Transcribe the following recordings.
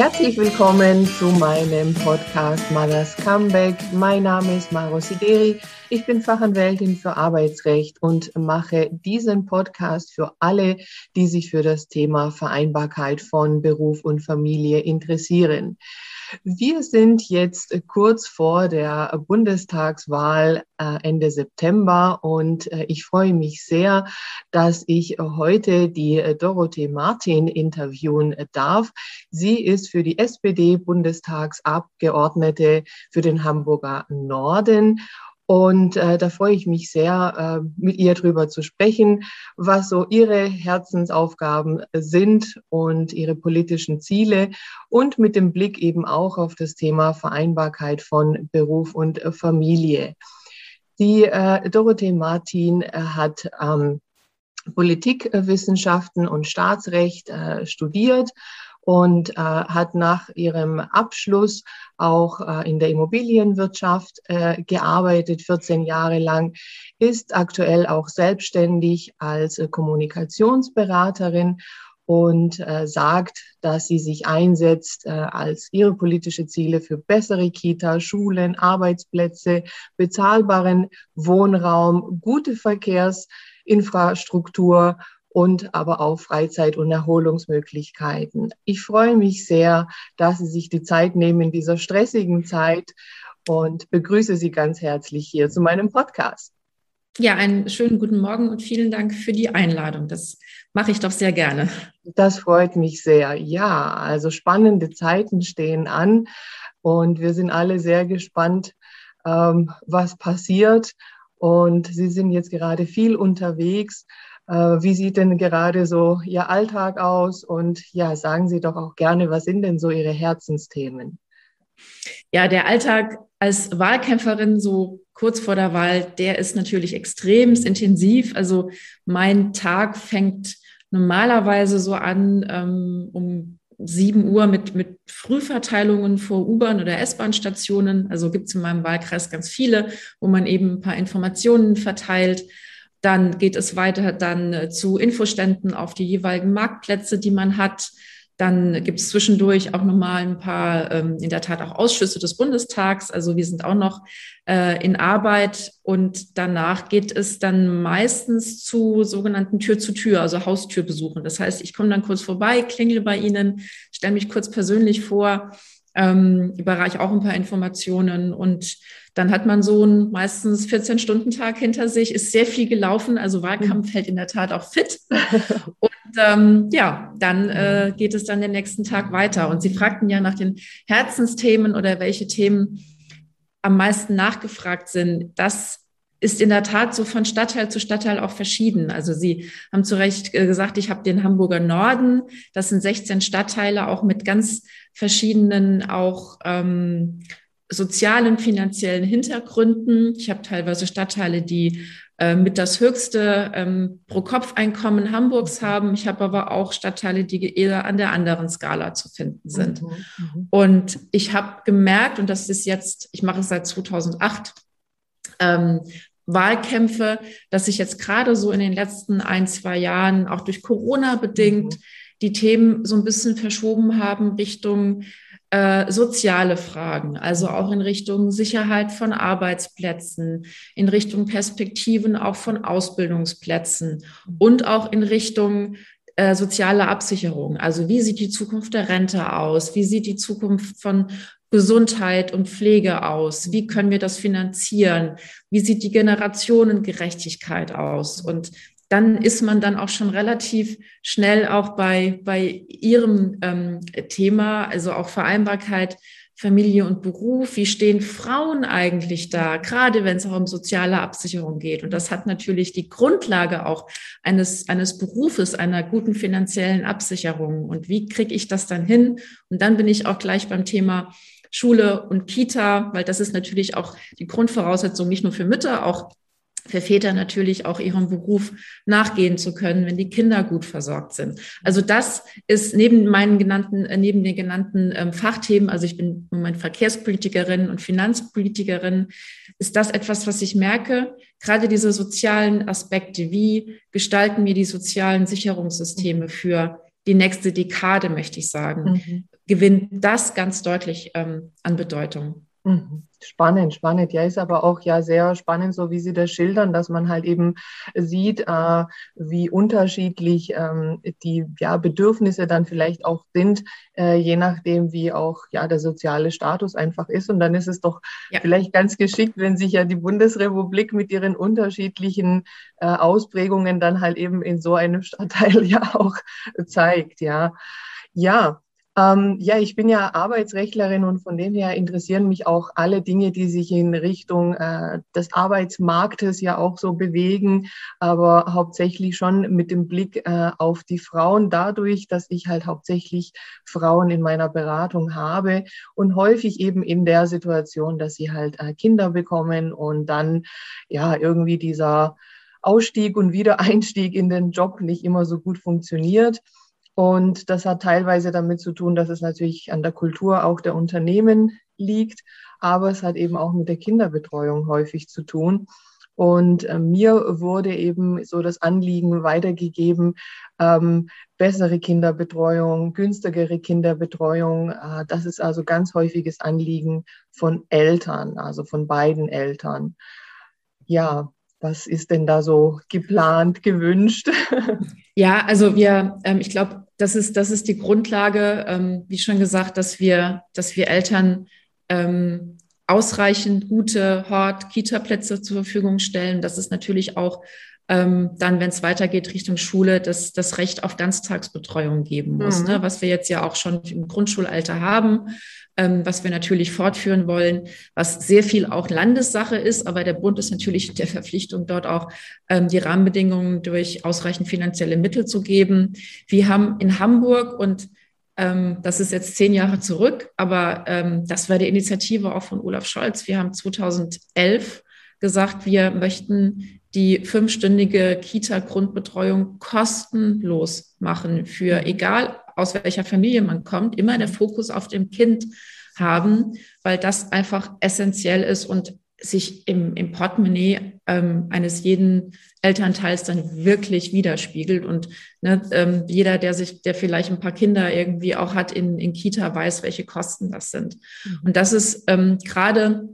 Herzlich willkommen zu meinem Podcast Mothers Comeback. Mein Name ist Maro Sideri. Ich bin Fachanwältin für Arbeitsrecht und mache diesen Podcast für alle, die sich für das Thema Vereinbarkeit von Beruf und Familie interessieren. Wir sind jetzt kurz vor der Bundestagswahl äh, Ende September und äh, ich freue mich sehr, dass ich heute die äh, Dorothee Martin interviewen darf. Sie ist für die SPD-Bundestagsabgeordnete für den Hamburger Norden und äh, da freue ich mich sehr, äh, mit ihr drüber zu sprechen, was so ihre Herzensaufgaben sind und ihre politischen Ziele und mit dem Blick eben auch auf das Thema Vereinbarkeit von Beruf und äh, Familie. Die äh, Dorothee Martin äh, hat ähm, Politikwissenschaften und Staatsrecht äh, studiert und äh, hat nach ihrem Abschluss auch äh, in der Immobilienwirtschaft äh, gearbeitet, 14 Jahre lang, ist aktuell auch selbstständig als äh, Kommunikationsberaterin und äh, sagt, dass sie sich einsetzt äh, als ihre politische Ziele für bessere Kita, Schulen, Arbeitsplätze, bezahlbaren Wohnraum, gute Verkehrsinfrastruktur und aber auch Freizeit- und Erholungsmöglichkeiten. Ich freue mich sehr, dass Sie sich die Zeit nehmen in dieser stressigen Zeit und begrüße Sie ganz herzlich hier zu meinem Podcast. Ja, einen schönen guten Morgen und vielen Dank für die Einladung. Das mache ich doch sehr gerne. Das freut mich sehr. Ja, also spannende Zeiten stehen an und wir sind alle sehr gespannt, ähm, was passiert. Und Sie sind jetzt gerade viel unterwegs. Äh, wie sieht denn gerade so Ihr Alltag aus? Und ja, sagen Sie doch auch gerne, was sind denn so Ihre Herzensthemen? Ja, der Alltag als Wahlkämpferin so kurz vor der Wahl, der ist natürlich extremst intensiv. Also mein Tag fängt normalerweise so an ähm, um 7 Uhr mit, mit Frühverteilungen vor U-Bahn- oder S-Bahn-Stationen. Also gibt es in meinem Wahlkreis ganz viele, wo man eben ein paar Informationen verteilt. Dann geht es weiter dann äh, zu Infoständen auf die jeweiligen Marktplätze, die man hat. Dann gibt es zwischendurch auch nochmal ein paar, ähm, in der Tat auch Ausschüsse des Bundestags. Also wir sind auch noch äh, in Arbeit und danach geht es dann meistens zu sogenannten Tür zu Tür, also Haustürbesuchen. Das heißt, ich komme dann kurz vorbei, klingel bei Ihnen, stelle mich kurz persönlich vor, ähm, überreiche auch ein paar Informationen und dann hat man so einen meistens 14-Stunden-Tag hinter sich, ist sehr viel gelaufen, also Wahlkampf mhm. hält in der Tat auch fit. Und ähm, ja, dann äh, geht es dann den nächsten Tag weiter. Und Sie fragten ja nach den Herzensthemen oder welche Themen am meisten nachgefragt sind. Das ist in der Tat so von Stadtteil zu Stadtteil auch verschieden. Also Sie haben zu Recht äh, gesagt, ich habe den Hamburger Norden. Das sind 16 Stadtteile, auch mit ganz verschiedenen auch ähm, sozialen, finanziellen Hintergründen. Ich habe teilweise Stadtteile, die äh, mit das höchste ähm, Pro-Kopf-Einkommen Hamburgs haben. Ich habe aber auch Stadtteile, die eher an der anderen Skala zu finden sind. Mhm, mhm. Und ich habe gemerkt, und das ist jetzt, ich mache es seit 2008, ähm, Wahlkämpfe, dass sich jetzt gerade so in den letzten ein, zwei Jahren, auch durch Corona bedingt, mhm. die Themen so ein bisschen verschoben haben Richtung äh, soziale Fragen, also auch in Richtung Sicherheit von Arbeitsplätzen, in Richtung Perspektiven auch von Ausbildungsplätzen und auch in Richtung äh, soziale Absicherung. Also wie sieht die Zukunft der Rente aus? Wie sieht die Zukunft von Gesundheit und Pflege aus? Wie können wir das finanzieren? Wie sieht die Generationengerechtigkeit aus? Und dann ist man dann auch schon relativ schnell auch bei, bei Ihrem ähm, Thema, also auch Vereinbarkeit Familie und Beruf. Wie stehen Frauen eigentlich da, gerade wenn es auch um soziale Absicherung geht? Und das hat natürlich die Grundlage auch eines, eines Berufes, einer guten finanziellen Absicherung. Und wie kriege ich das dann hin? Und dann bin ich auch gleich beim Thema Schule und Kita, weil das ist natürlich auch die Grundvoraussetzung nicht nur für Mütter, auch für Väter natürlich auch ihrem Beruf nachgehen zu können, wenn die Kinder gut versorgt sind. Also das ist neben meinen genannten, äh, neben den genannten ähm, Fachthemen, also ich bin im Moment Verkehrspolitikerin und Finanzpolitikerin, ist das etwas, was ich merke, gerade diese sozialen Aspekte, wie gestalten wir die sozialen Sicherungssysteme für die nächste Dekade, möchte ich sagen, mhm. gewinnt das ganz deutlich ähm, an Bedeutung. Mhm. Spannend, spannend. Ja, ist aber auch ja sehr spannend, so wie Sie das schildern, dass man halt eben sieht, äh, wie unterschiedlich ähm, die ja, Bedürfnisse dann vielleicht auch sind, äh, je nachdem, wie auch ja der soziale Status einfach ist. Und dann ist es doch ja. vielleicht ganz geschickt, wenn sich ja die Bundesrepublik mit ihren unterschiedlichen äh, Ausprägungen dann halt eben in so einem Stadtteil ja auch zeigt. Ja, ja. Ähm, ja, ich bin ja Arbeitsrechtlerin und von dem her interessieren mich auch alle Dinge, die sich in Richtung äh, des Arbeitsmarktes ja auch so bewegen, aber hauptsächlich schon mit dem Blick äh, auf die Frauen dadurch, dass ich halt hauptsächlich Frauen in meiner Beratung habe und häufig eben in der Situation, dass sie halt äh, Kinder bekommen und dann ja irgendwie dieser Ausstieg und Wiedereinstieg in den Job nicht immer so gut funktioniert. Und das hat teilweise damit zu tun, dass es natürlich an der Kultur auch der Unternehmen liegt, aber es hat eben auch mit der Kinderbetreuung häufig zu tun. Und äh, mir wurde eben so das Anliegen weitergegeben, ähm, bessere Kinderbetreuung, günstigere Kinderbetreuung. Äh, das ist also ganz häufiges Anliegen von Eltern, also von beiden Eltern. Ja, was ist denn da so geplant, gewünscht? Ja, also wir, ähm, ich glaube, das ist, das ist die Grundlage, ähm, wie schon gesagt, dass wir, dass wir Eltern ähm, ausreichend gute Hort, Kita-Plätze zur Verfügung stellen. Das ist natürlich auch ähm, dann, wenn es weitergeht Richtung Schule, das, das Recht auf Ganztagsbetreuung geben muss, mhm. ne? was wir jetzt ja auch schon im Grundschulalter haben, ähm, was wir natürlich fortführen wollen, was sehr viel auch Landessache ist, aber der Bund ist natürlich der Verpflichtung, dort auch ähm, die Rahmenbedingungen durch ausreichend finanzielle Mittel zu geben. Wir haben in Hamburg und ähm, das ist jetzt zehn Jahre zurück, aber ähm, das war die Initiative auch von Olaf Scholz. Wir haben 2011 gesagt, wir möchten die fünfstündige Kita-Grundbetreuung kostenlos machen für egal aus welcher Familie man kommt, immer der Fokus auf dem Kind haben, weil das einfach essentiell ist und sich im, im Portemonnaie ähm, eines jeden Elternteils dann wirklich widerspiegelt. Und ne, ähm, jeder, der sich, der vielleicht ein paar Kinder irgendwie auch hat in, in Kita, weiß, welche Kosten das sind. Mhm. Und das ist ähm, gerade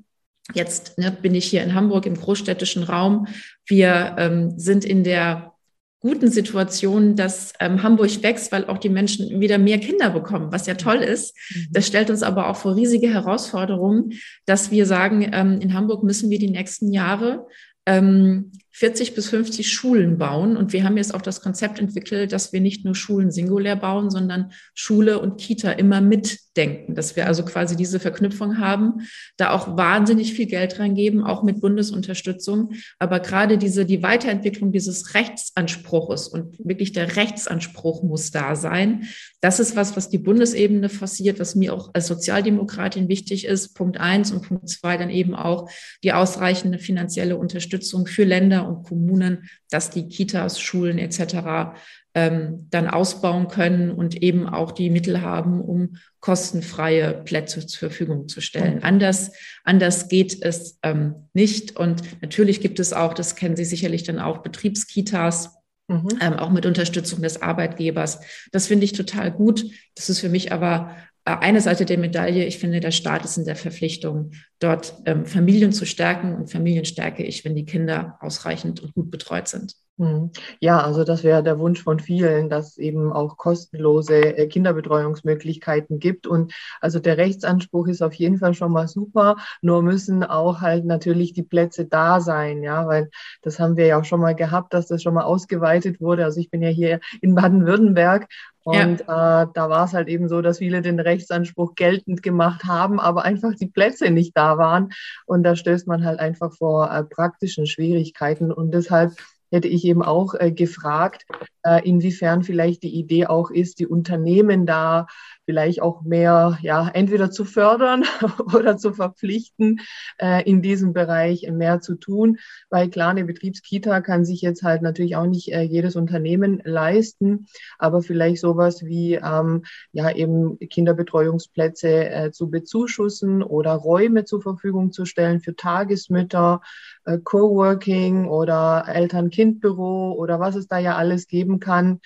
Jetzt ne, bin ich hier in Hamburg im großstädtischen Raum. Wir ähm, sind in der guten Situation, dass ähm, Hamburg wächst, weil auch die Menschen wieder mehr Kinder bekommen, was ja toll ist. Mhm. Das stellt uns aber auch vor riesige Herausforderungen, dass wir sagen, ähm, in Hamburg müssen wir die nächsten Jahre ähm, 40 bis 50 Schulen bauen. Und wir haben jetzt auch das Konzept entwickelt, dass wir nicht nur Schulen singulär bauen, sondern Schule und Kita immer mitdenken. Dass wir also quasi diese Verknüpfung haben, da auch wahnsinnig viel Geld reingeben, auch mit Bundesunterstützung. Aber gerade diese, die Weiterentwicklung dieses Rechtsanspruches und wirklich der Rechtsanspruch muss da sein. Das ist was, was die Bundesebene forciert, was mir auch als Sozialdemokratin wichtig ist. Punkt eins und Punkt zwei dann eben auch die ausreichende finanzielle Unterstützung für Länder und Kommunen, dass die Kitas, Schulen etc. Ähm, dann ausbauen können und eben auch die Mittel haben, um kostenfreie Plätze zur Verfügung zu stellen. Anders, anders geht es ähm, nicht. Und natürlich gibt es auch, das kennen Sie sicherlich dann auch, Betriebskitas, Mhm. Ähm, auch mit Unterstützung des Arbeitgebers. Das finde ich total gut. Das ist für mich aber eine Seite der Medaille, ich finde, der Staat ist in der Verpflichtung, dort ähm, Familien zu stärken. Und Familien stärke ich, wenn die Kinder ausreichend und gut betreut sind. Hm. Ja, also das wäre der Wunsch von vielen, dass es eben auch kostenlose äh, Kinderbetreuungsmöglichkeiten gibt. Und also der Rechtsanspruch ist auf jeden Fall schon mal super. Nur müssen auch halt natürlich die Plätze da sein, ja, weil das haben wir ja auch schon mal gehabt, dass das schon mal ausgeweitet wurde. Also ich bin ja hier in Baden-Württemberg und ja. äh, da war es halt eben so, dass viele den Rechtsanspruch geltend gemacht haben, aber einfach die Plätze nicht da waren. Und da stößt man halt einfach vor äh, praktischen Schwierigkeiten. Und deshalb hätte ich eben auch äh, gefragt, äh, inwiefern vielleicht die Idee auch ist, die Unternehmen da vielleicht auch mehr, ja, entweder zu fördern oder zu verpflichten, äh, in diesem Bereich mehr zu tun. Weil klar, eine Betriebskita kann sich jetzt halt natürlich auch nicht äh, jedes Unternehmen leisten, aber vielleicht sowas wie, ähm, ja, eben Kinderbetreuungsplätze äh, zu bezuschussen oder Räume zur Verfügung zu stellen für Tagesmütter, äh, Coworking oder Eltern-Kind-Büro oder was es da ja alles geben kann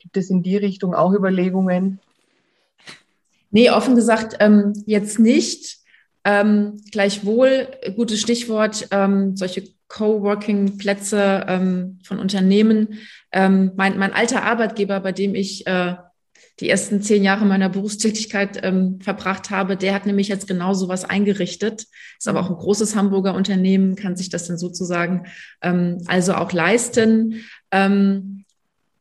Gibt es in die Richtung auch Überlegungen? Nee, offen gesagt, ähm, jetzt nicht. Ähm, gleichwohl, gutes Stichwort, ähm, solche Coworking-Plätze ähm, von Unternehmen. Ähm, mein, mein alter Arbeitgeber, bei dem ich äh, die ersten zehn Jahre meiner Berufstätigkeit ähm, verbracht habe, der hat nämlich jetzt genau so was eingerichtet. Ist aber auch ein großes Hamburger Unternehmen, kann sich das dann sozusagen ähm, also auch leisten. Ähm,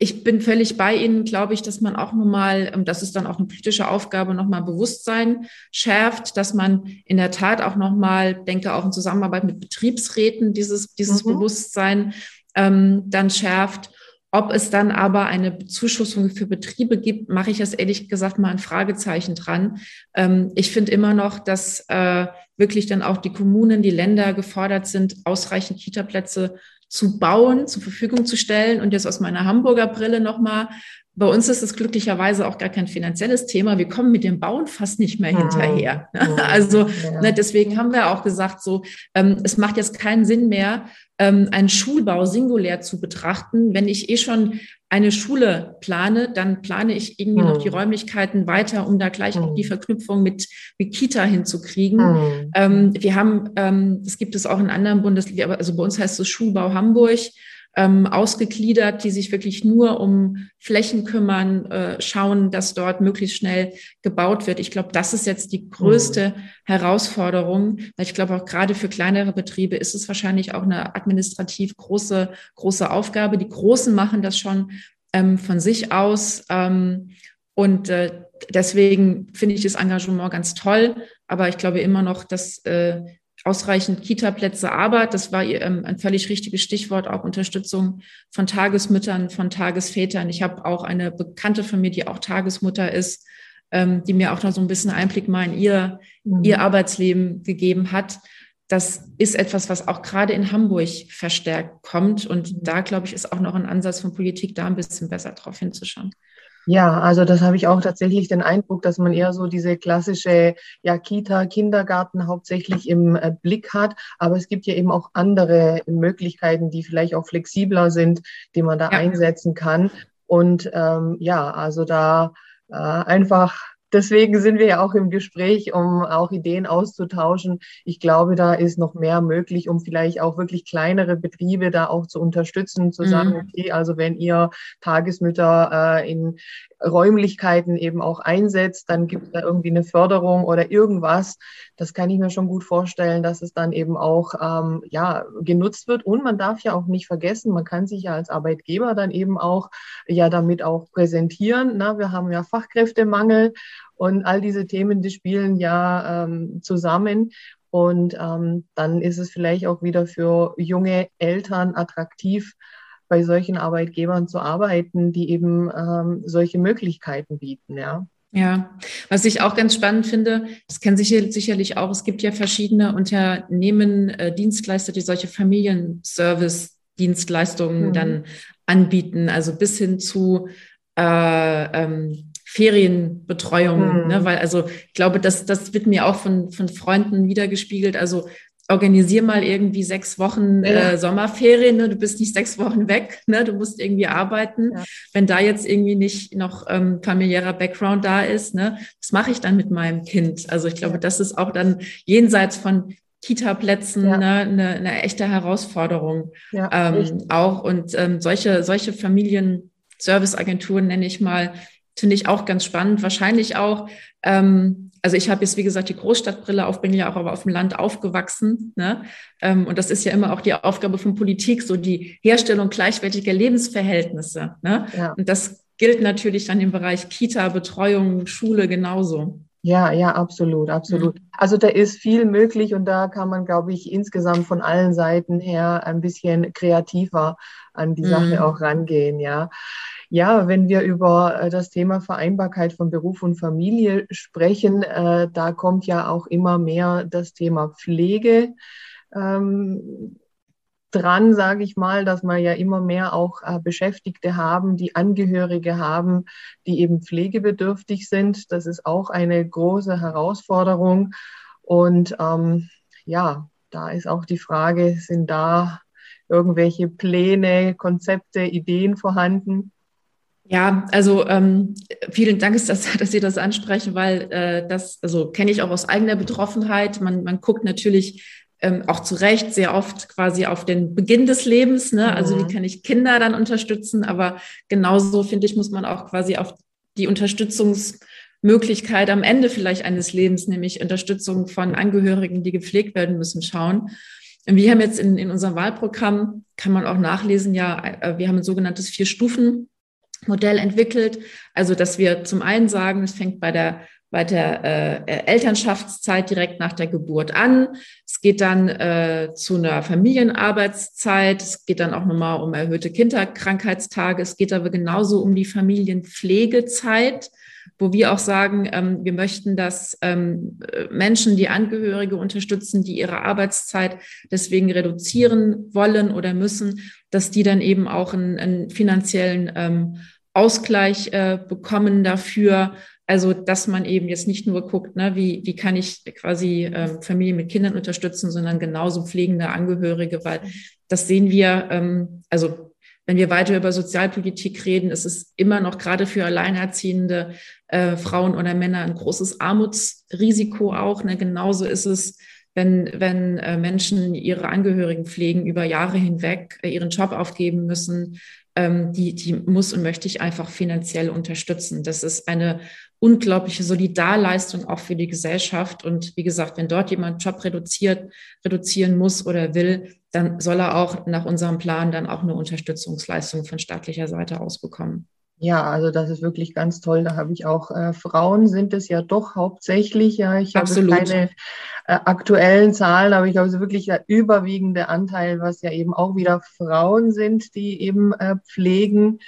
ich bin völlig bei Ihnen, glaube ich, dass man auch nochmal, ähm, das ist dann auch eine politische Aufgabe, nochmal Bewusstsein schärft, dass man in der Tat auch nochmal, denke auch in Zusammenarbeit mit Betriebsräten dieses, dieses mhm. Bewusstsein ähm, dann schärft. Ob es dann aber eine Bezuschussung für Betriebe gibt, mache ich das ehrlich gesagt mal ein Fragezeichen dran. Ähm, ich finde immer noch, dass äh, wirklich dann auch die Kommunen, die Länder gefordert sind, ausreichend Kitaplätze zu bauen, zur Verfügung zu stellen. Und jetzt aus meiner Hamburger Brille nochmal, bei uns ist es glücklicherweise auch gar kein finanzielles Thema. Wir kommen mit dem Bauen fast nicht mehr hinterher. Mhm. Also ja. ne, deswegen haben wir auch gesagt, so ähm, es macht jetzt keinen Sinn mehr, ähm, einen Schulbau singulär zu betrachten. Wenn ich eh schon eine Schule plane, dann plane ich irgendwie mhm. noch die hm. Räumlichkeiten weiter, um da gleich mhm. auch die hm. Verknüpfung mit, mit Kita hinzukriegen. Mhm. Ähm, wir haben, ähm, das gibt es auch in anderen Bundesländern, also bei uns heißt es Schulbau Hamburg ähm, ausgegliedert, die sich wirklich nur um Flächen kümmern, äh, schauen, dass dort möglichst schnell gebaut wird. Ich glaube, das ist jetzt die größte mhm. Herausforderung, weil ich glaube, auch gerade für kleinere Betriebe ist es wahrscheinlich auch eine administrativ große, große Aufgabe. Die Großen machen das schon ähm, von sich aus. Ähm, und äh, deswegen finde ich das Engagement ganz toll. Aber ich glaube immer noch, dass äh, ausreichend Kita-Plätze, aber das war ähm, ein völlig richtiges Stichwort, auch Unterstützung von Tagesmüttern, von Tagesvätern. Ich habe auch eine Bekannte von mir, die auch Tagesmutter ist, ähm, die mir auch noch so ein bisschen Einblick mal in ihr, mhm. ihr Arbeitsleben gegeben hat. Das ist etwas, was auch gerade in Hamburg verstärkt kommt. Und mhm. da, glaube ich, ist auch noch ein Ansatz von Politik, da ein bisschen besser drauf hinzuschauen. Ja, also das habe ich auch tatsächlich den Eindruck, dass man eher so diese klassische ja, Kita, Kindergarten hauptsächlich im äh, Blick hat. Aber es gibt ja eben auch andere Möglichkeiten, die vielleicht auch flexibler sind, die man da ja. einsetzen kann. Und ähm, ja, also da äh, einfach deswegen sind wir ja auch im Gespräch, um auch Ideen auszutauschen. Ich glaube, da ist noch mehr möglich, um vielleicht auch wirklich kleinere Betriebe da auch zu unterstützen, zu sagen, mhm. okay, also wenn ihr Tagesmütter äh, in Räumlichkeiten eben auch einsetzt, dann gibt es da irgendwie eine Förderung oder irgendwas. Das kann ich mir schon gut vorstellen, dass es dann eben auch ähm, ja, genutzt wird. Und man darf ja auch nicht vergessen, man kann sich ja als Arbeitgeber dann eben auch ja damit auch präsentieren. Na, wir haben ja Fachkräftemangel und all diese Themen, die spielen ja ähm, zusammen. Und ähm, dann ist es vielleicht auch wieder für junge Eltern attraktiv, bei solchen Arbeitgebern zu arbeiten, die eben ähm, solche Möglichkeiten bieten, ja. Ja, was ich auch ganz spannend finde, das kennen Sie sicherlich auch, es gibt ja verschiedene Unternehmen, äh, Dienstleister, die solche Familienservice-Dienstleistungen mhm. dann anbieten, also bis hin zu äh, ähm, Ferienbetreuung, mhm. ne? weil also ich glaube, das, das wird mir auch von, von Freunden wiedergespiegelt. Also organisier mal irgendwie sechs Wochen ja. äh, Sommerferien, ne? du bist nicht sechs Wochen weg, ne? du musst irgendwie arbeiten. Ja. Wenn da jetzt irgendwie nicht noch ähm, familiärer Background da ist, ne? was mache ich dann mit meinem Kind? Also ich glaube, ja. das ist auch dann jenseits von Kita-Plätzen ne, eine, eine echte Herausforderung ähm, auch. Und ähm, solche, solche Familien-Service-Agenturen nenne ich mal, finde ich auch ganz spannend. Wahrscheinlich auch ähm, also ich habe jetzt, wie gesagt, die Großstadtbrille auf, bin ja auch aber auf dem Land aufgewachsen. Ne? Ähm, und das ist ja immer auch die Aufgabe von Politik, so die Herstellung gleichwertiger Lebensverhältnisse. Ne? Ja. Und das gilt natürlich dann im Bereich Kita, Betreuung, Schule genauso. Ja, ja, absolut, absolut. Mhm. Also da ist viel möglich und da kann man, glaube ich, insgesamt von allen Seiten her ein bisschen kreativer an die mhm. Sache auch rangehen, ja. Ja, wenn wir über äh, das Thema Vereinbarkeit von Beruf und Familie sprechen, äh, da kommt ja auch immer mehr das Thema Pflege ähm, dran, sage ich mal, dass wir ja immer mehr auch äh, Beschäftigte haben, die Angehörige haben, die eben pflegebedürftig sind. Das ist auch eine große Herausforderung. Und ähm, ja, da ist auch die Frage, sind da irgendwelche Pläne, Konzepte, Ideen vorhanden? Ja, also ähm, vielen Dank, dass, dass Sie das ansprechen, weil äh, das, also kenne ich auch aus eigener Betroffenheit. Man, man guckt natürlich ähm, auch zu Recht sehr oft quasi auf den Beginn des Lebens. Ne? Also wie mhm. kann ich Kinder dann unterstützen? Aber genauso, finde ich, muss man auch quasi auf die Unterstützungsmöglichkeit am Ende vielleicht eines Lebens, nämlich Unterstützung von Angehörigen, die gepflegt werden müssen, schauen. Und wir haben jetzt in, in unserem Wahlprogramm, kann man auch nachlesen, ja, äh, wir haben ein sogenanntes Vier-Stufen- Modell entwickelt. Also, dass wir zum einen sagen, es fängt bei der bei der äh, Elternschaftszeit direkt nach der Geburt an. Es geht dann äh, zu einer Familienarbeitszeit. Es geht dann auch nochmal um erhöhte Kinderkrankheitstage. Es geht aber genauso um die Familienpflegezeit wo wir auch sagen, ähm, wir möchten, dass ähm, Menschen, die Angehörige unterstützen, die ihre Arbeitszeit deswegen reduzieren wollen oder müssen, dass die dann eben auch einen, einen finanziellen ähm, Ausgleich äh, bekommen dafür. Also, dass man eben jetzt nicht nur guckt, ne, wie, wie kann ich quasi ähm, Familien mit Kindern unterstützen, sondern genauso pflegende Angehörige, weil das sehen wir, ähm, also wenn wir weiter über Sozialpolitik reden, ist es immer noch gerade für alleinerziehende äh, Frauen oder Männer ein großes Armutsrisiko auch. Ne? Genauso ist es, wenn, wenn äh, Menschen ihre Angehörigen pflegen, über Jahre hinweg äh, ihren Job aufgeben müssen, ähm, die, die muss und möchte ich einfach finanziell unterstützen. Das ist eine unglaubliche Solidarleistung auch für die Gesellschaft. Und wie gesagt, wenn dort jemand Job reduziert, reduzieren muss oder will, dann soll er auch nach unserem Plan dann auch eine Unterstützungsleistung von staatlicher Seite aus bekommen. Ja, also das ist wirklich ganz toll. Da habe ich auch äh, Frauen sind es ja doch hauptsächlich. Ja, ich Absolut. habe keine äh, aktuellen Zahlen, aber ich glaube, es ist wirklich der überwiegende Anteil, was ja eben auch wieder Frauen sind, die eben äh, pflegen.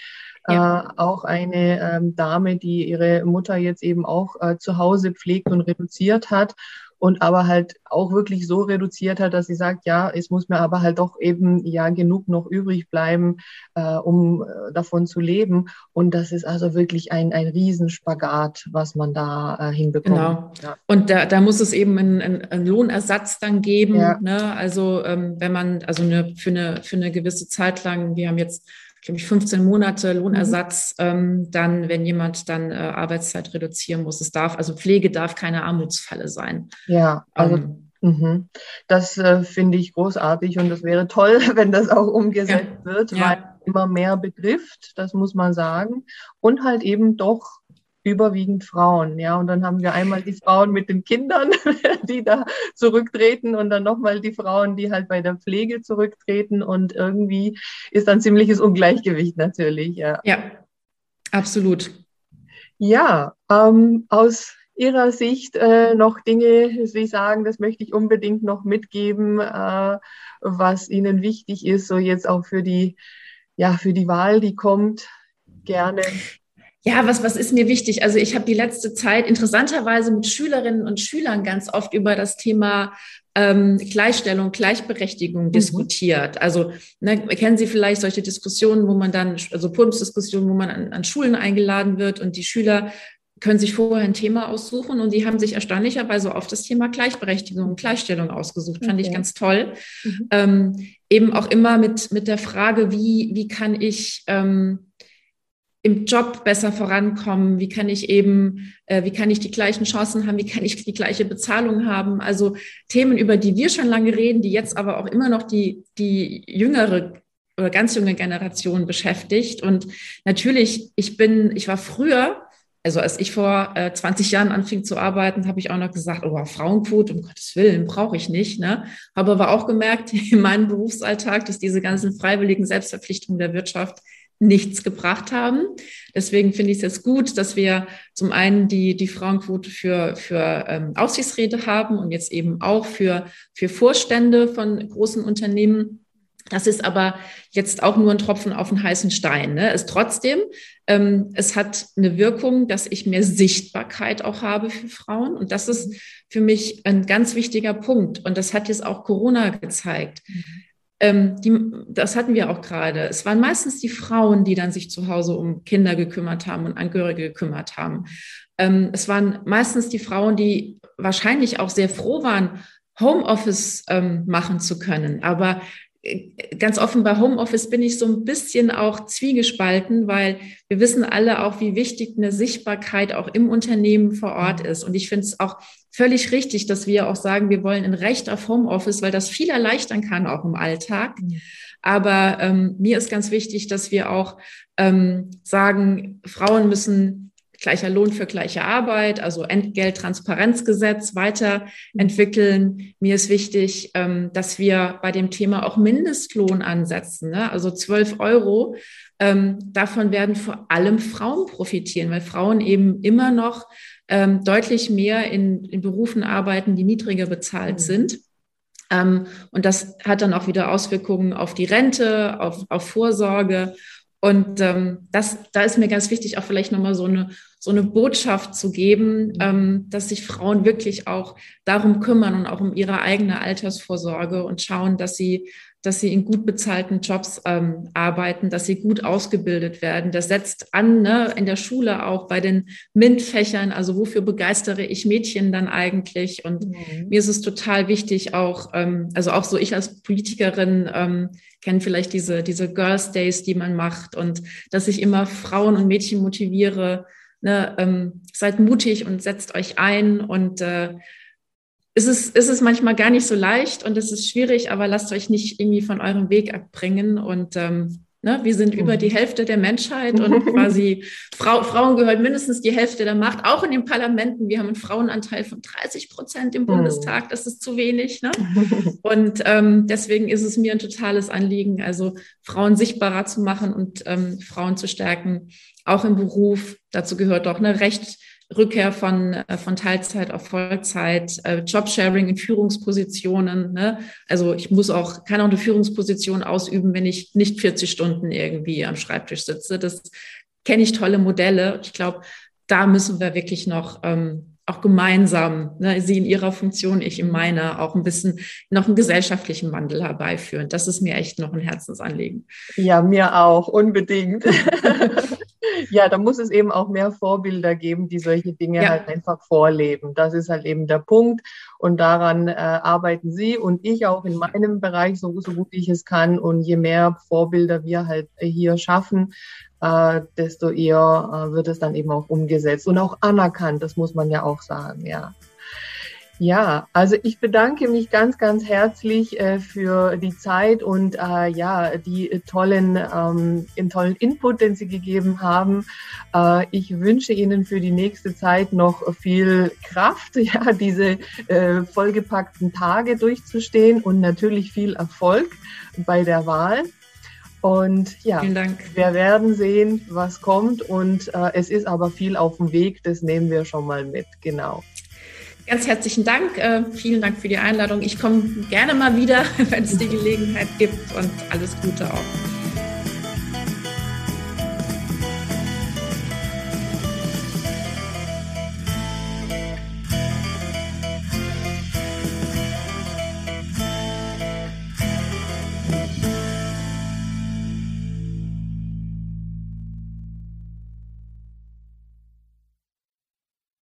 Ja. Äh, auch eine ähm, Dame, die ihre Mutter jetzt eben auch äh, zu Hause pflegt und reduziert hat und aber halt auch wirklich so reduziert hat, dass sie sagt, ja, es muss mir aber halt doch eben ja genug noch übrig bleiben, äh, um äh, davon zu leben. Und das ist also wirklich ein, ein Riesenspagat, was man da äh, hinbekommt. Genau. Ja. Und da, da muss es eben einen, einen Lohnersatz dann geben. Ja. Ne? Also ähm, wenn man, also eine, für, eine, für eine gewisse Zeit lang, wir haben jetzt glaube ich, 15 Monate Lohnersatz, mhm. ähm, dann, wenn jemand dann äh, Arbeitszeit reduzieren muss. Es darf, also Pflege darf keine Armutsfalle sein. Ja, also ähm, mhm. das äh, finde ich großartig und das wäre toll, wenn das auch umgesetzt ja. wird, ja. weil immer mehr betrifft, das muss man sagen. Und halt eben doch überwiegend Frauen, ja. Und dann haben wir einmal die Frauen mit den Kindern, die da zurücktreten und dann nochmal die Frauen, die halt bei der Pflege zurücktreten und irgendwie ist dann ziemliches Ungleichgewicht natürlich, ja. Ja, absolut. Ja, ähm, aus Ihrer Sicht äh, noch Dinge, Sie sagen, das möchte ich unbedingt noch mitgeben, äh, was Ihnen wichtig ist, so jetzt auch für die, ja, für die Wahl, die kommt, gerne. Ja, was, was ist mir wichtig? Also ich habe die letzte Zeit interessanterweise mit Schülerinnen und Schülern ganz oft über das Thema ähm, Gleichstellung, Gleichberechtigung mhm. diskutiert. Also ne, kennen Sie vielleicht solche Diskussionen, wo man dann, also Podiumsdiskussionen, wo man an, an Schulen eingeladen wird und die Schüler können sich vorher ein Thema aussuchen und die haben sich erstaunlicherweise oft das Thema Gleichberechtigung und Gleichstellung ausgesucht. Okay. Fand ich ganz toll. Mhm. Ähm, eben auch immer mit, mit der Frage, wie, wie kann ich ähm, im Job besser vorankommen? Wie kann ich eben, äh, wie kann ich die gleichen Chancen haben? Wie kann ich die gleiche Bezahlung haben? Also Themen, über die wir schon lange reden, die jetzt aber auch immer noch die, die jüngere oder ganz junge Generation beschäftigt. Und natürlich, ich bin, ich war früher, also als ich vor äh, 20 Jahren anfing zu arbeiten, habe ich auch noch gesagt, oh, Frauenquote, um Gottes Willen, brauche ich nicht. Ne? Habe aber auch gemerkt in meinem Berufsalltag, dass diese ganzen freiwilligen Selbstverpflichtungen der Wirtschaft nichts gebracht haben. Deswegen finde ich es jetzt gut, dass wir zum einen die, die Frauenquote für, für ähm, Aufsichtsräte haben und jetzt eben auch für, für Vorstände von großen Unternehmen. Das ist aber jetzt auch nur ein Tropfen auf den heißen Stein. Ne? Es trotzdem, ähm, es hat eine Wirkung, dass ich mehr Sichtbarkeit auch habe für Frauen. Und das ist für mich ein ganz wichtiger Punkt. Und das hat jetzt auch Corona gezeigt. Mhm ähm, die, das hatten wir auch gerade. Es waren meistens die Frauen, die dann sich zu Hause um Kinder gekümmert haben und Angehörige gekümmert haben. Ähm, es waren meistens die Frauen, die wahrscheinlich auch sehr froh waren, Homeoffice ähm, machen zu können. Aber ganz offen bei Homeoffice bin ich so ein bisschen auch zwiegespalten, weil wir wissen alle auch, wie wichtig eine Sichtbarkeit auch im Unternehmen vor Ort ist. Und ich finde es auch völlig richtig, dass wir auch sagen, wir wollen ein Recht auf Homeoffice, weil das viel erleichtern kann auch im Alltag. Aber ähm, mir ist ganz wichtig, dass wir auch ähm, sagen, Frauen müssen gleicher Lohn für gleiche Arbeit, also Entgelttransparenzgesetz weiterentwickeln. Mir ist wichtig, ähm, dass wir bei dem Thema auch Mindestlohn ansetzen, ne? also 12 Euro. Ähm, davon werden vor allem Frauen profitieren, weil Frauen eben immer noch ähm, deutlich mehr in, in Berufen arbeiten, die niedriger bezahlt mhm. sind. und das hat dann auch wieder Auswirkungen auf die Rente, auf, auf Vorsorge. Und ähm, das, da ist mir ganz wichtig, auch vielleicht nochmal so eine so eine Botschaft zu geben, mhm. ähm, dass sich Frauen wirklich auch darum kümmern und auch um ihre eigene Altersvorsorge und schauen, dass sie dass sie in gut bezahlten Jobs ähm, arbeiten, dass sie gut ausgebildet werden. Das setzt an, ne, in der Schule auch bei den MINT-Fächern. Also wofür begeistere ich Mädchen dann eigentlich? Und mhm. mir ist es total wichtig, auch, ähm, also auch so ich als Politikerin ähm, kenne vielleicht diese, diese Girls Days, die man macht und dass ich immer Frauen und Mädchen motiviere, ne, ähm, seid mutig und setzt euch ein und äh, ist es, ist es manchmal gar nicht so leicht und es ist schwierig, aber lasst euch nicht irgendwie von eurem Weg abbringen und ähm, Ne, wir sind über die Hälfte der Menschheit und quasi Frau, Frauen gehören mindestens die Hälfte der Macht, auch in den Parlamenten. Wir haben einen Frauenanteil von 30 Prozent im Bundestag, das ist zu wenig. Ne? Und ähm, deswegen ist es mir ein totales Anliegen, also Frauen sichtbarer zu machen und ähm, Frauen zu stärken, auch im Beruf. Dazu gehört doch eine Recht, Rückkehr von, äh, von Teilzeit auf Vollzeit, äh, Jobsharing in Führungspositionen. Ne? Also ich muss auch, kann auch eine Führungsposition ausüben, wenn ich nicht 40 Stunden irgendwie am Schreibtisch sitze. Das kenne ich tolle Modelle. Ich glaube, da müssen wir wirklich noch ähm, auch gemeinsam, ne, Sie in Ihrer Funktion, ich in meiner, auch ein bisschen noch einen gesellschaftlichen Wandel herbeiführen. Das ist mir echt noch ein Herzensanliegen. Ja, mir auch, unbedingt. ja, da muss es eben auch mehr Vorbilder geben, die solche Dinge ja. halt einfach vorleben. Das ist halt eben der Punkt. Und daran äh, arbeiten Sie und ich auch in meinem Bereich so, so gut ich es kann. Und je mehr Vorbilder wir halt hier schaffen, äh, desto eher äh, wird es dann eben auch umgesetzt und auch anerkannt. Das muss man ja auch sagen, ja. Ja, also ich bedanke mich ganz, ganz herzlich äh, für die Zeit und äh, ja, die tollen, ähm, den tollen Input, den Sie gegeben haben. Äh, ich wünsche Ihnen für die nächste Zeit noch viel Kraft, ja, diese äh, vollgepackten Tage durchzustehen und natürlich viel Erfolg bei der Wahl. Und ja, wir werden sehen, was kommt. Und äh, es ist aber viel auf dem Weg, das nehmen wir schon mal mit. Genau. Ganz herzlichen Dank. Äh, vielen Dank für die Einladung. Ich komme gerne mal wieder, wenn es die Gelegenheit gibt und alles Gute auch.